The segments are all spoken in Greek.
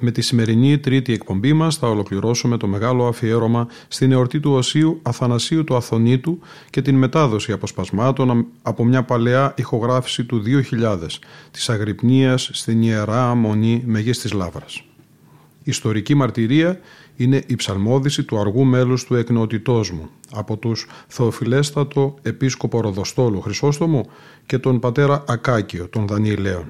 με τη σημερινή τρίτη εκπομπή μας θα ολοκληρώσουμε το μεγάλο αφιέρωμα στην εορτή του Οσίου Αθανασίου του Αθωνίτου και την μετάδοση αποσπασμάτων από μια παλαιά ηχογράφηση του 2000 της Αγρυπνίας στην Ιερά Μονή Μεγής της Λάβρας. Η ιστορική μαρτυρία είναι η ψαλμόδηση του αργού μέλους του εκνεωτητός μου από τους Θεοφιλέστατο Επίσκοπο Ροδοστόλου Χρυσόστομο και τον πατέρα Ακάκιο των Δανιηλαίων.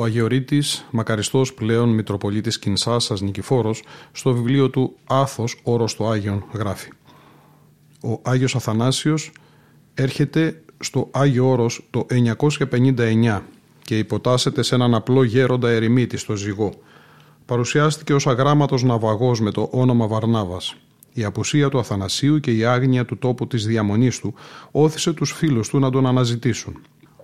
Ο Αγιορείτης, μακαριστός πλέον Μητροπολίτης Κινσάσας Νικηφόρος, στο βιβλίο του «Άθος, όρος του Άγιον» γράφει «Ο Άγιος Αθανάσιος έρχεται στο Άγιο Όρος το 959 και υποτάσσεται σε έναν απλό γέροντα ερημίτη στο Ζυγό. Παρουσιάστηκε ως αγράμματος ναυαγός με το όνομα Βαρνάβας. Η απουσία του Αθανασίου και η άγνοια του τόπου της διαμονής του όθησε τους φίλους του να τον αναζητήσουν.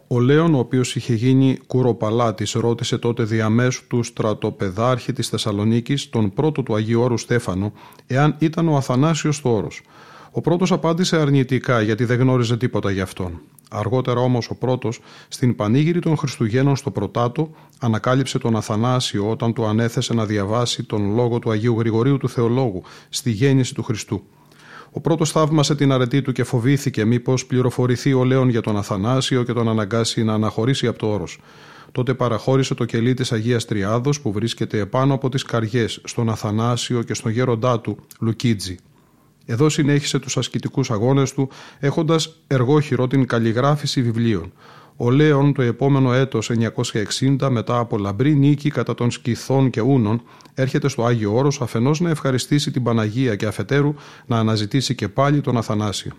Ο Λέων, ο οποίος είχε γίνει κουροπαλάτης, ρώτησε τότε διαμέσου του στρατοπεδάρχη της Θεσσαλονίκης, τον πρώτο του Αγίου Όρου Στέφανο, εάν ήταν ο Αθανάσιος στο όρος. Ο πρώτος απάντησε αρνητικά γιατί δεν γνώριζε τίποτα γι' αυτόν. Αργότερα όμως ο πρώτος, στην πανήγυρη των Χριστουγέννων στο Πρωτάτο, ανακάλυψε τον Αθανάσιο όταν του ανέθεσε να διαβάσει τον λόγο του Αγίου Γρηγορίου του Θεολόγου στη γέννηση του Χριστού. Ο πρώτος θαύμασε την αρετή του και φοβήθηκε μήπως πληροφορηθεί ο Λέων για τον Αθανάσιο και τον αναγκάσει να αναχωρήσει από το όρος. Τότε παραχώρησε το κελί της Αγίας Τριάδος που βρίσκεται επάνω από τις καριές στον Αθανάσιο και στον γέροντά του Λουκίτζη. Εδώ συνέχισε τους ασκητικούς αγώνες του έχοντας εργόχειρο την καλλιγράφηση βιβλίων. Ο Λέων το επόμενο έτος 960 μετά από λαμπρή νίκη κατά των Σκυθών και Ούνων έρχεται στο Άγιο Όρος αφενός να ευχαριστήσει την Παναγία και αφετέρου να αναζητήσει και πάλι τον Αθανάσιο.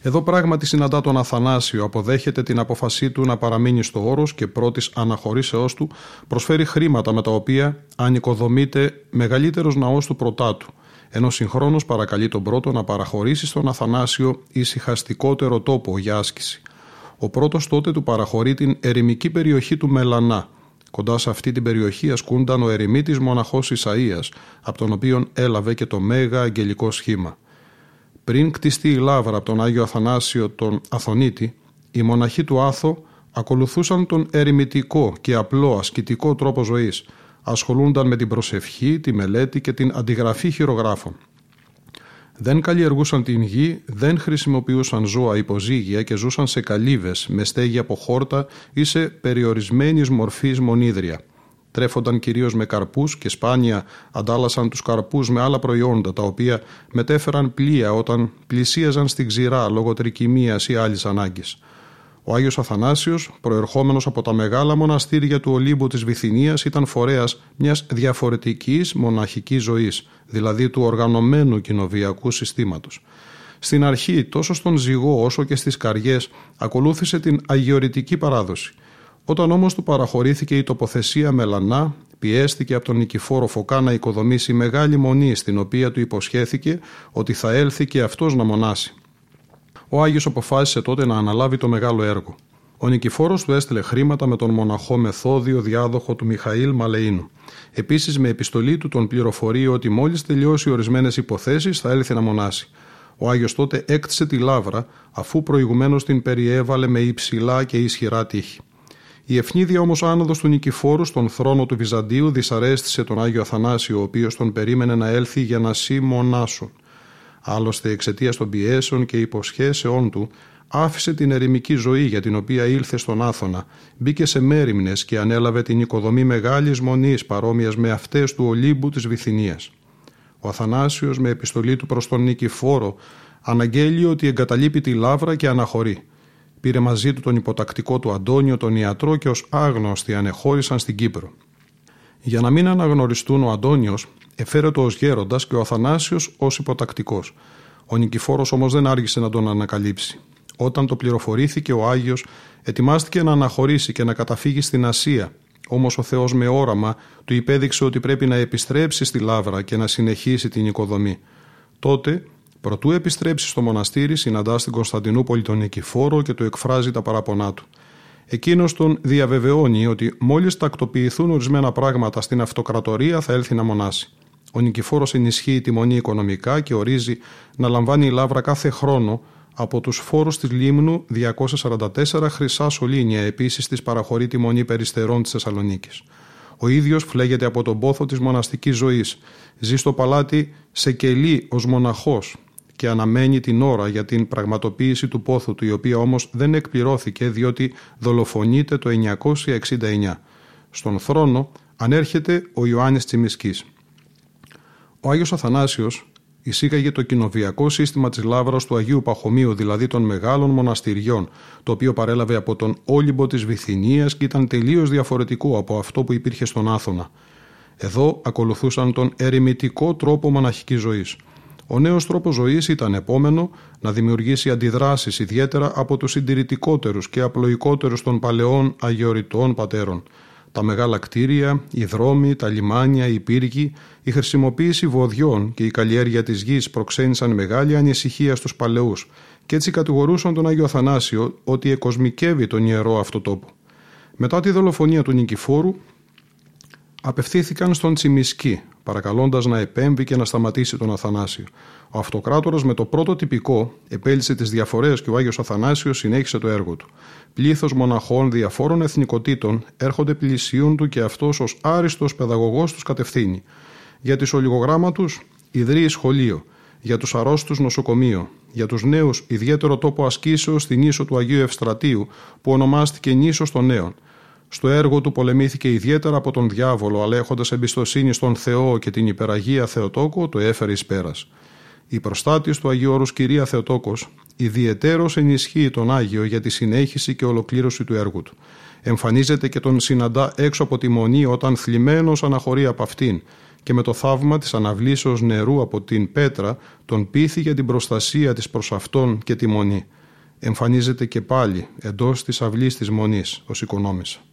Εδώ πράγματι συναντά τον Αθανάσιο, αποδέχεται την αποφασή του να παραμείνει στο όρος και πρώτης αναχωρήσεώς του προσφέρει χρήματα με τα οποία ανοικοδομείται μεγαλύτερος ναός του πρωτάτου – ενώ συγχρόνως παρακαλεί τον πρώτο να παραχωρήσει στον Αθανάσιο ησυχαστικότερο τόπο για άσκηση. Ο πρώτος τότε του παραχωρεί την ερημική περιοχή του Μελανά. Κοντά σε αυτή την περιοχή ασκούνταν ο ερημίτης μοναχός Ισαΐας, από τον οποίον έλαβε και το μέγα αγγελικό σχήμα. Πριν κτιστεί η λάβρα από τον Άγιο Αθανάσιο τον Αθωνίτη, οι μοναχοί του Άθο ακολουθούσαν τον ερημητικό και απλό ασκητικό τρόπο ζωής, ασχολούνταν με την προσευχή, τη μελέτη και την αντιγραφή χειρογράφων. Δεν καλλιεργούσαν την γη, δεν χρησιμοποιούσαν ζώα υποζύγια και ζούσαν σε καλύβες με στέγη από χόρτα ή σε περιορισμένης μορφής μονίδρια. Τρέφονταν κυρίως με καρπούς και σπάνια αντάλλασαν τους καρπούς με άλλα προϊόντα τα οποία μετέφεραν πλοία όταν πλησίαζαν στην ξηρά λόγω τρικυμίας ή άλλης ανάγκης. Ο Άγιος Αθανάσιος, προερχόμενος από τα μεγάλα μοναστήρια του Ολύμπου της Βυθινίας, ήταν φορέας μιας διαφορετικής μοναχικής ζωής, δηλαδή του οργανωμένου κοινοβιακού συστήματος. Στην αρχή, τόσο στον ζυγό όσο και στις καριές, ακολούθησε την αγιορητική παράδοση. Όταν όμως του παραχωρήθηκε η τοποθεσία Μελανά, πιέστηκε από τον Νικηφόρο Φωκά να οικοδομήσει μεγάλη μονή στην οποία του υποσχέθηκε ότι θα έλθει και αυτός να μονάσει ο Άγιος αποφάσισε τότε να αναλάβει το μεγάλο έργο. Ο Νικηφόρος του έστειλε χρήματα με τον μοναχό Μεθόδιο διάδοχο του Μιχαήλ Μαλεΐνου. Επίσης με επιστολή του τον πληροφορεί ότι μόλις τελειώσει ορισμένες υποθέσεις θα έλθει να μονάσει. Ο Άγιος τότε έκτισε τη λάβρα αφού προηγουμένως την περιέβαλε με υψηλά και ισχυρά τείχη. Η ευνίδια όμως άνοδος του Νικηφόρου στον θρόνο του Βυζαντίου δυσαρέστησε τον Άγιο Αθανάσιο, ο οποίος τον περίμενε να έλθει για να συμμονάσουν. Άλλωστε, εξαιτία των πιέσεων και υποσχέσεών του, άφησε την ερημική ζωή για την οποία ήλθε στον Άθωνα, μπήκε σε μέρημνες και ανέλαβε την οικοδομή μεγάλης μονής παρόμοιας με αυτές του Ολύμπου της Βυθινίας. Ο Αθανάσιος, με επιστολή του προς τον Νικηφόρο, αναγγέλει ότι εγκαταλείπει τη λάβρα και αναχωρεί. Πήρε μαζί του τον υποτακτικό του Αντώνιο, τον ιατρό και ως άγνωστοι ανεχώρησαν στην Κύπρο. Για να μην αναγνωριστούν ο Αντώνιος, εφαίρετο ως γέροντας και ο Αθανάσιος ως υποτακτικός. Ο Νικηφόρος όμως δεν άργησε να τον ανακαλύψει. Όταν το πληροφορήθηκε, ο Άγιος ετοιμάστηκε να αναχωρήσει και να καταφύγει στην Ασία. Όμως ο Θεός με όραμα του υπέδειξε ότι πρέπει να επιστρέψει στη Λάβρα και να συνεχίσει την οικοδομή. Τότε, προτού επιστρέψει στο μοναστήρι, συναντά στην Κωνσταντινούπολη τον Νικηφόρο και του εκφράζει τα παραπονά του. Εκείνος τον διαβεβαιώνει ότι μόλις τακτοποιηθούν ορισμένα πράγματα στην αυτοκρατορία θα έλθει να μονάσει. Ο Νικηφόρος ενισχύει τη μονή οικονομικά και ορίζει να λαμβάνει η Λάβρα κάθε χρόνο από τους φόρους της Λίμνου 244 χρυσά σωλήνια επίσης της παραχωρεί τη μονή περιστερών της Θεσσαλονίκης. Ο ίδιος φλέγεται από τον πόθο της μοναστικής ζωής. Ζει στο παλάτι σε κελί ως μοναχός και αναμένει την ώρα για την πραγματοποίηση του πόθου του, η οποία όμως δεν εκπληρώθηκε διότι δολοφονείται το 969. Στον θρόνο ανέρχεται ο Ιωάννης Τσιμισκής. Ο Άγιος Αθανάσιος εισήγαγε το κοινοβιακό σύστημα της Λάβρα του Αγίου Παχωμίου, δηλαδή των μεγάλων μοναστηριών, το οποίο παρέλαβε από τον Όλυμπο της Βυθινίας και ήταν τελείως διαφορετικό από αυτό που υπήρχε στον Άθωνα. Εδώ ακολουθούσαν τον ερημητικό τρόπο μοναχικής ζωής. Ο νέος τρόπος ζωής ήταν επόμενο να δημιουργήσει αντιδράσεις ιδιαίτερα από τους συντηρητικότερους και απλοϊκότερους των παλαιών αγιοριτών πατέρων τα μεγάλα κτίρια, οι δρόμοι, τα λιμάνια, οι πύργοι, η χρησιμοποίηση βοδιών και η καλλιέργεια της γης προξένησαν μεγάλη ανησυχία στους παλαιούς και έτσι κατηγορούσαν τον Άγιο Αθανάσιο ότι εκοσμικεύει τον ιερό αυτό τόπο. Μετά τη δολοφονία του Νικηφόρου, απευθύνθηκαν στον Τσιμισκή, παρακαλώντας να επέμβει και να σταματήσει τον Αθανάσιο. Ο αυτοκράτορας με το πρώτο τυπικό επέλυσε τις διαφορές και ο Άγιος Αθανάσιος συνέχισε το έργο του. Πλήθος μοναχών διαφόρων εθνικοτήτων έρχονται πλησίον του και αυτός ως άριστος παιδαγωγός τους κατευθύνει. Για τις ολιγογράμματους ιδρύει σχολείο, για τους αρρώστους νοσοκομείο, για τους νέους ιδιαίτερο τόπο ασκήσεως στην ίσο του Αγίου Ευστρατείου που ονομάστηκε Νήσος των Νέων. Στο έργο του πολεμήθηκε ιδιαίτερα από τον διάβολο, αλλά έχοντας εμπιστοσύνη στον Θεό και την υπεραγία Θεοτόκο, το έφερε εις πέρας. Η προστάτης του Αγίου Όρους Κυρία Θεοτόκος ιδιαιτέρως ενισχύει τον Άγιο για τη συνέχιση και ολοκλήρωση του έργου του. Εμφανίζεται και τον συναντά έξω από τη μονή όταν θλιμμένος αναχωρεί από αυτήν και με το θαύμα της αναβλήσεως νερού από την πέτρα τον πείθει για την προστασία της προς αυτόν και τη μονή. Εμφανίζεται και πάλι εντός της αυλής της μονής ως οικονόμησα.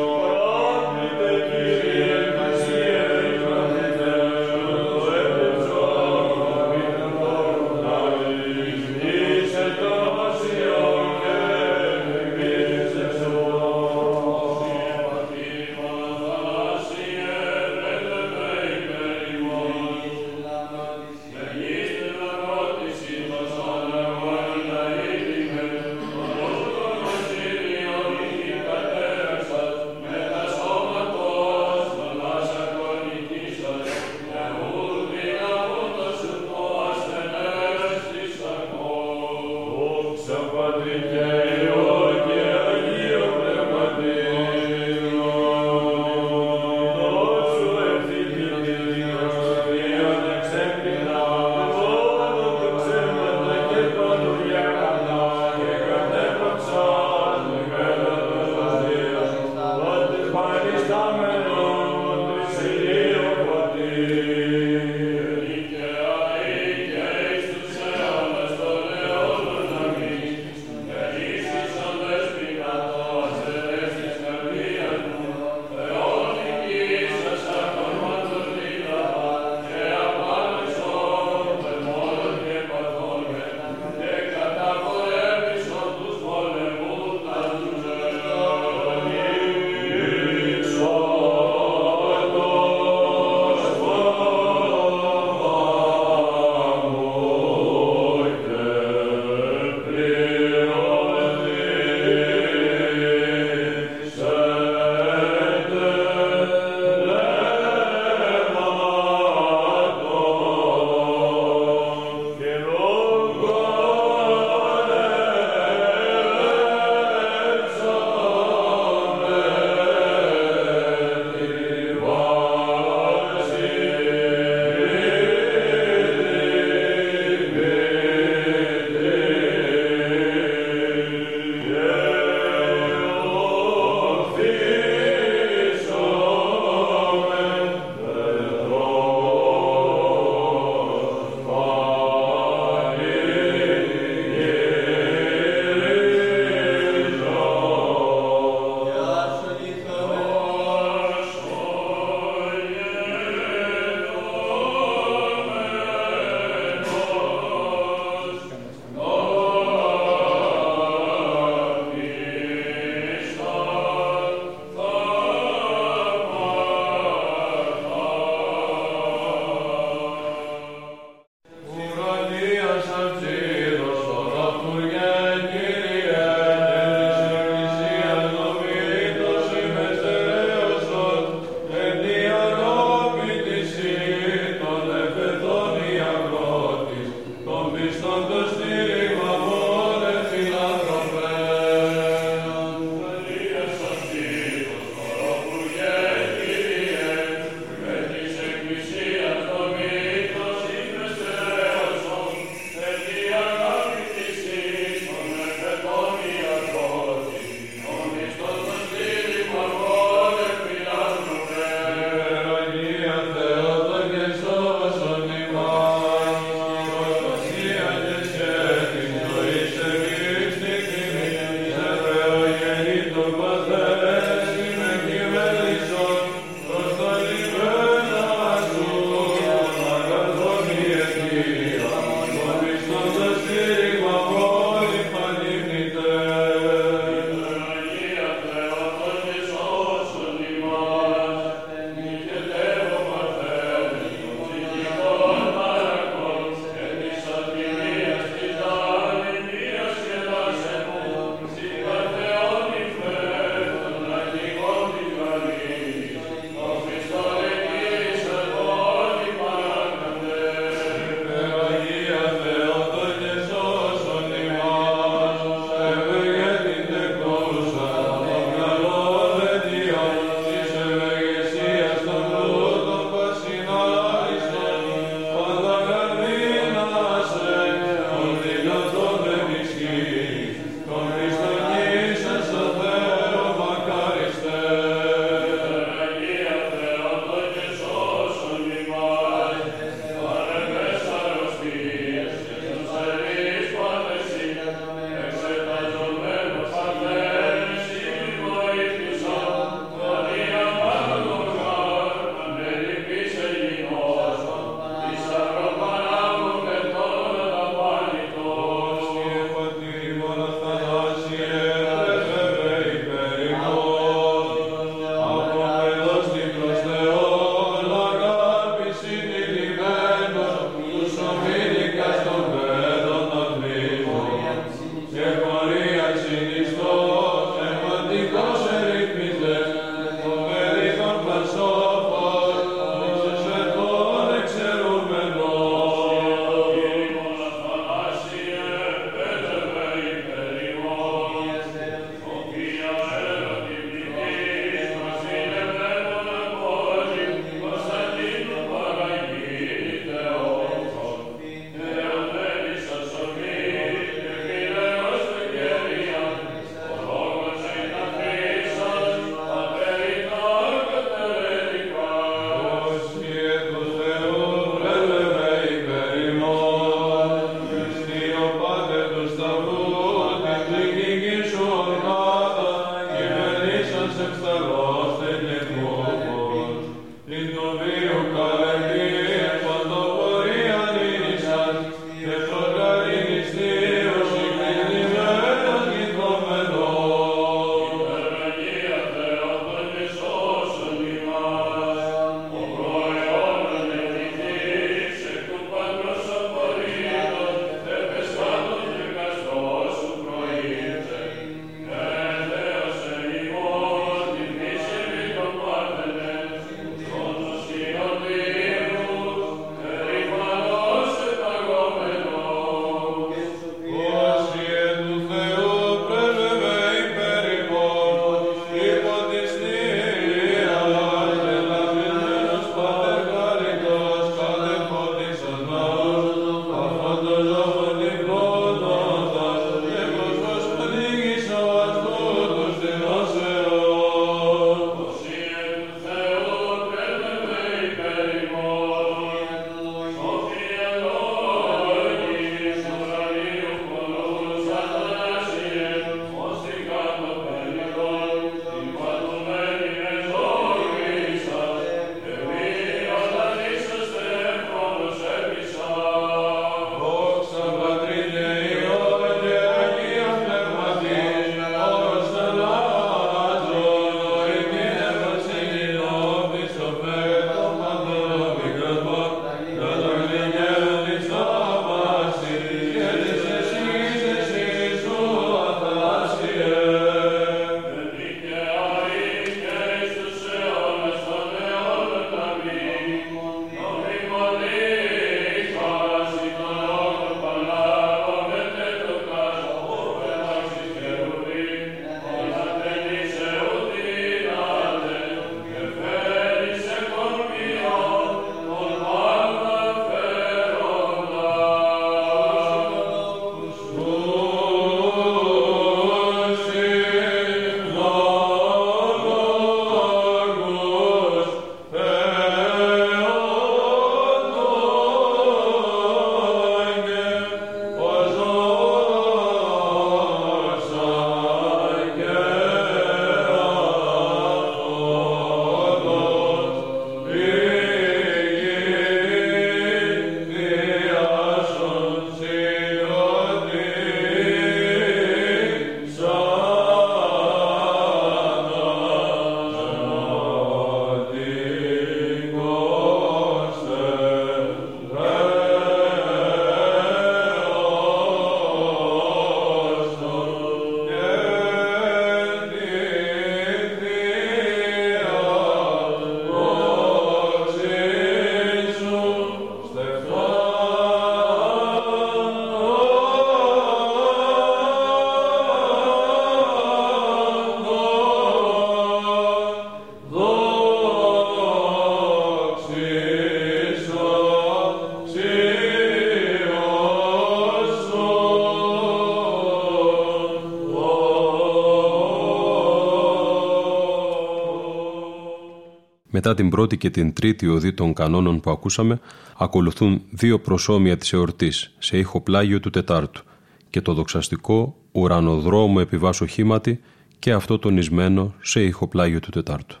Μετά την πρώτη και την τρίτη οδή των κανόνων που ακούσαμε, ακολουθούν δύο προσώμια της εορτής σε ήχο πλάγιο του Τετάρτου και το δοξαστικό ουρανοδρόμο επιβάσω χήματι και αυτό τονισμένο σε ήχο πλάγιο του Τετάρτου.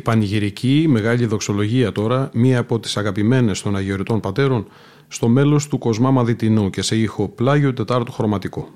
Η πανηγυρική, μεγάλη δοξολογία τώρα, μία από τις αγαπημένες των Αγιοριτών Πατέρων, στο μέλος του Κοσμά Μαδιτινού και σε ήχο πλάγιο τετάρτου χρωματικό.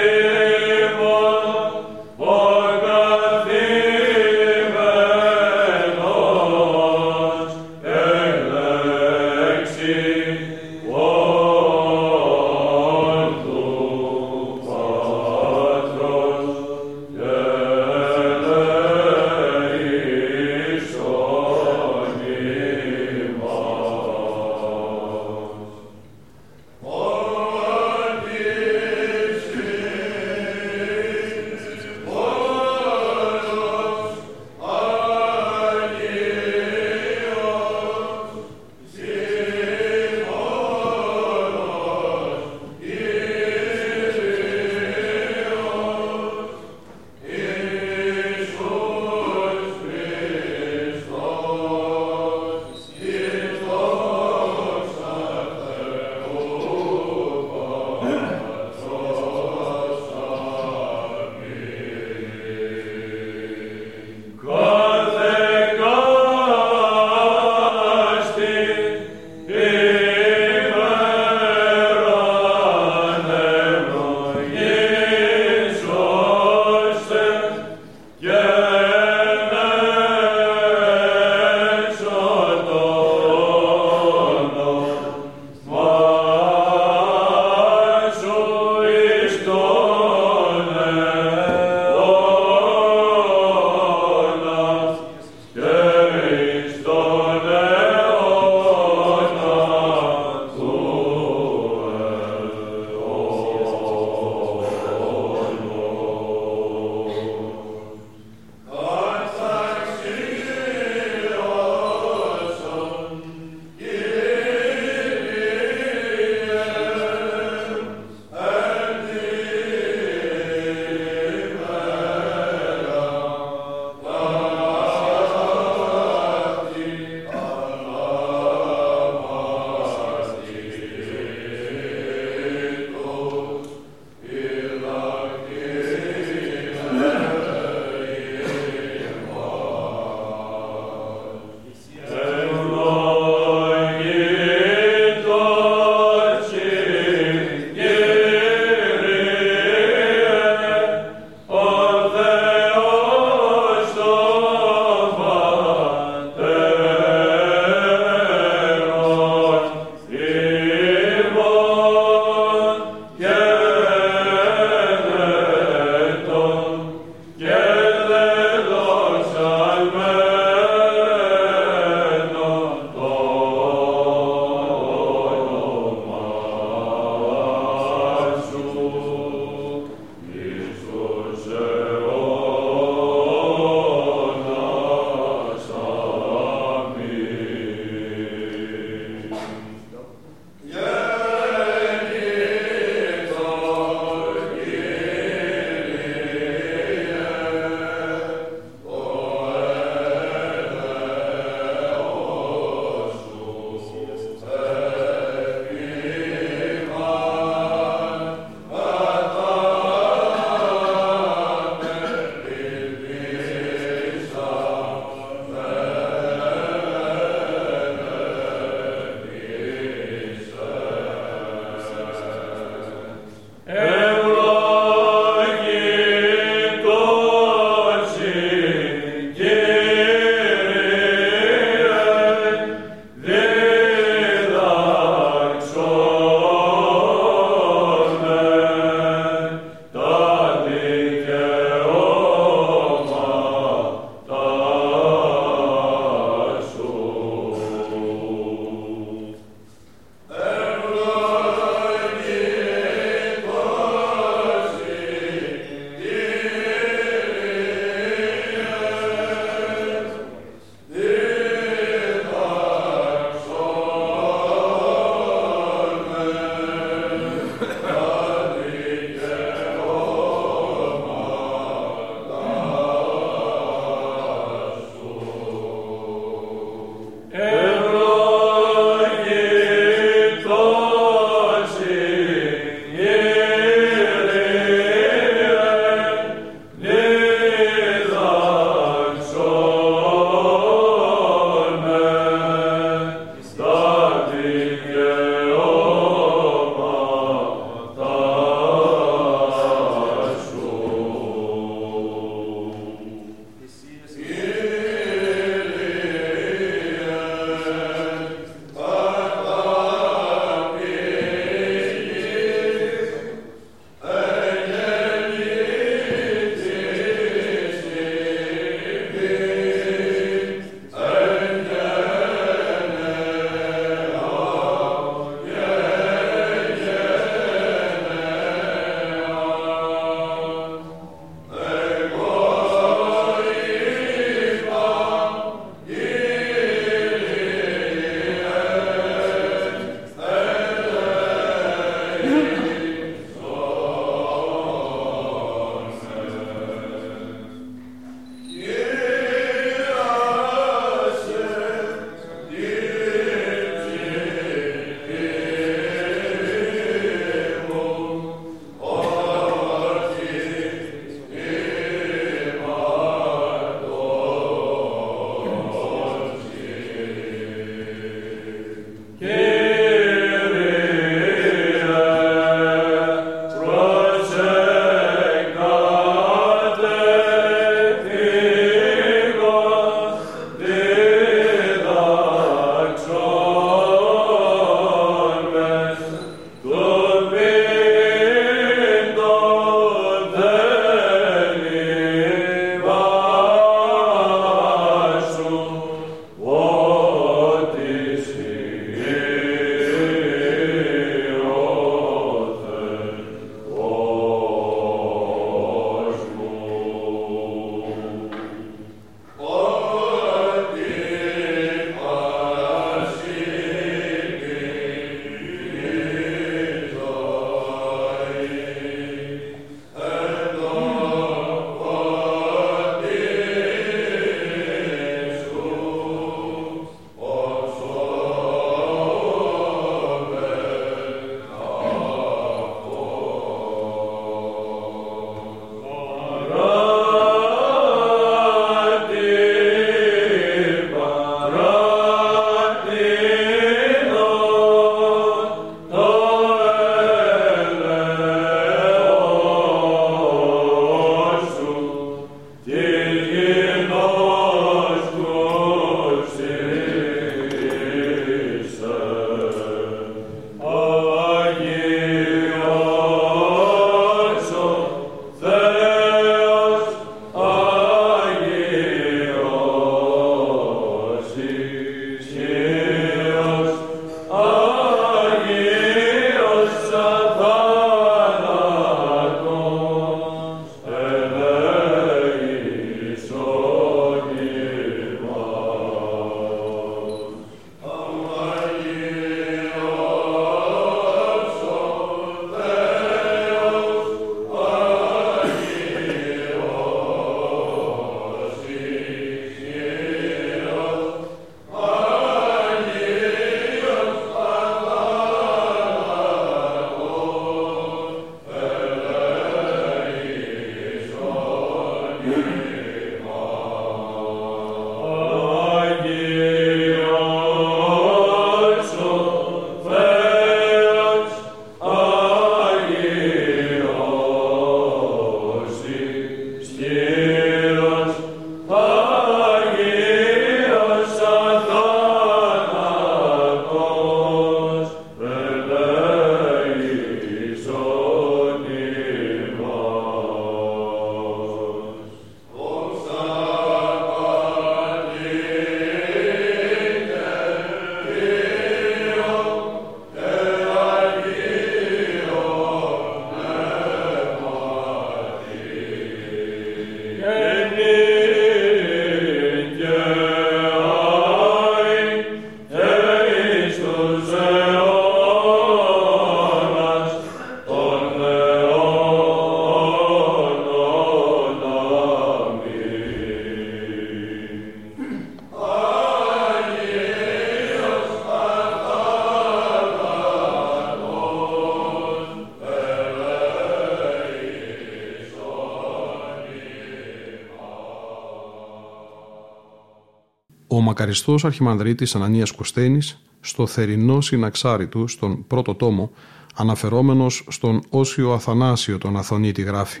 Μακαριστός αρχιμανδρίτης Ανανίας Κωστένης στο θερινό συναξάρι του στον πρώτο τόμο αναφερόμενος στον Όσιο Αθανάσιο τον Αθωνίτη γράφει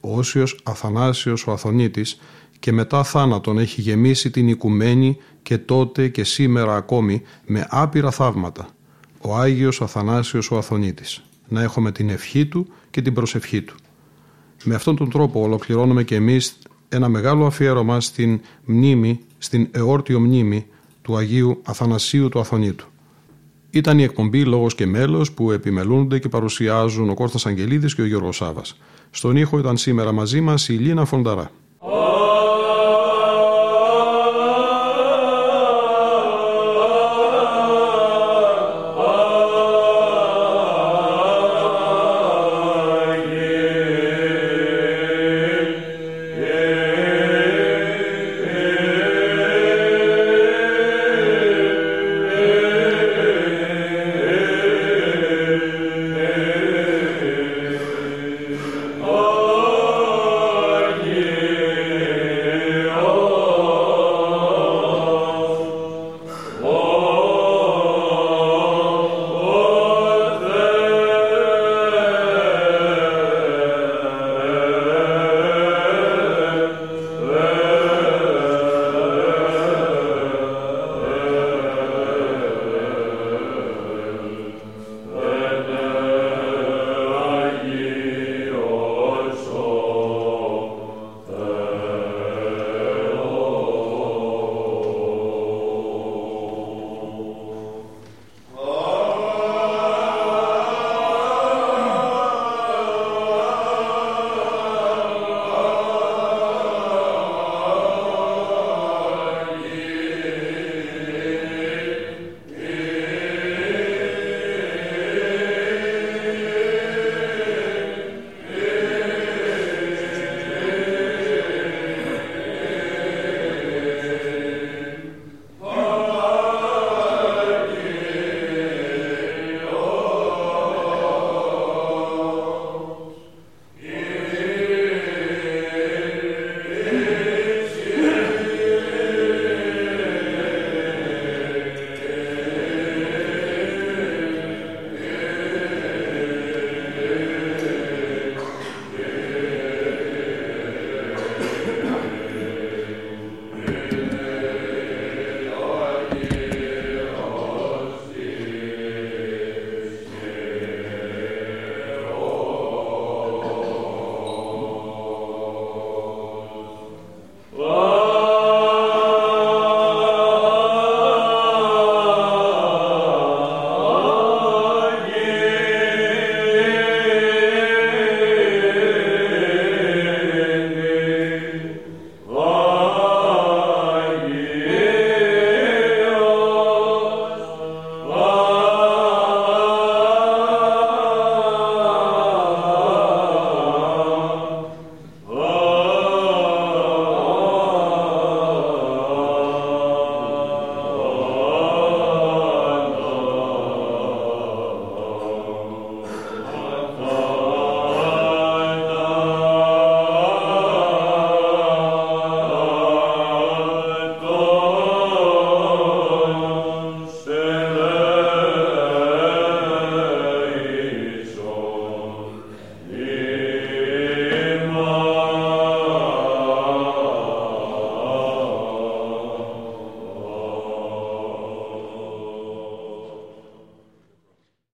«Ο Όσιος Αθανάσιος ο Αθωνίτης και μετά θάνατον έχει γεμίσει την οικουμένη και τότε και σήμερα ακόμη με άπειρα θαύματα. Ο Άγιος Αθανάσιος ο Αθωνίτης. Να έχουμε την ευχή του και την προσευχή του. Με αυτόν τον τρόπο ολοκληρώνουμε και εμείς ένα μεγάλο αφιέρωμα στην μνήμη, στην εόρτιο μνήμη του Αγίου Αθανασίου του Αθωνίτου. Ήταν η εκπομπή «Λόγος και μέλος» που επιμελούνται και παρουσιάζουν ο Κώστας Αγγελίδης και ο Γιώργος Σάβας. Στον ήχο ήταν σήμερα μαζί μας η Λίνα Φονταρά.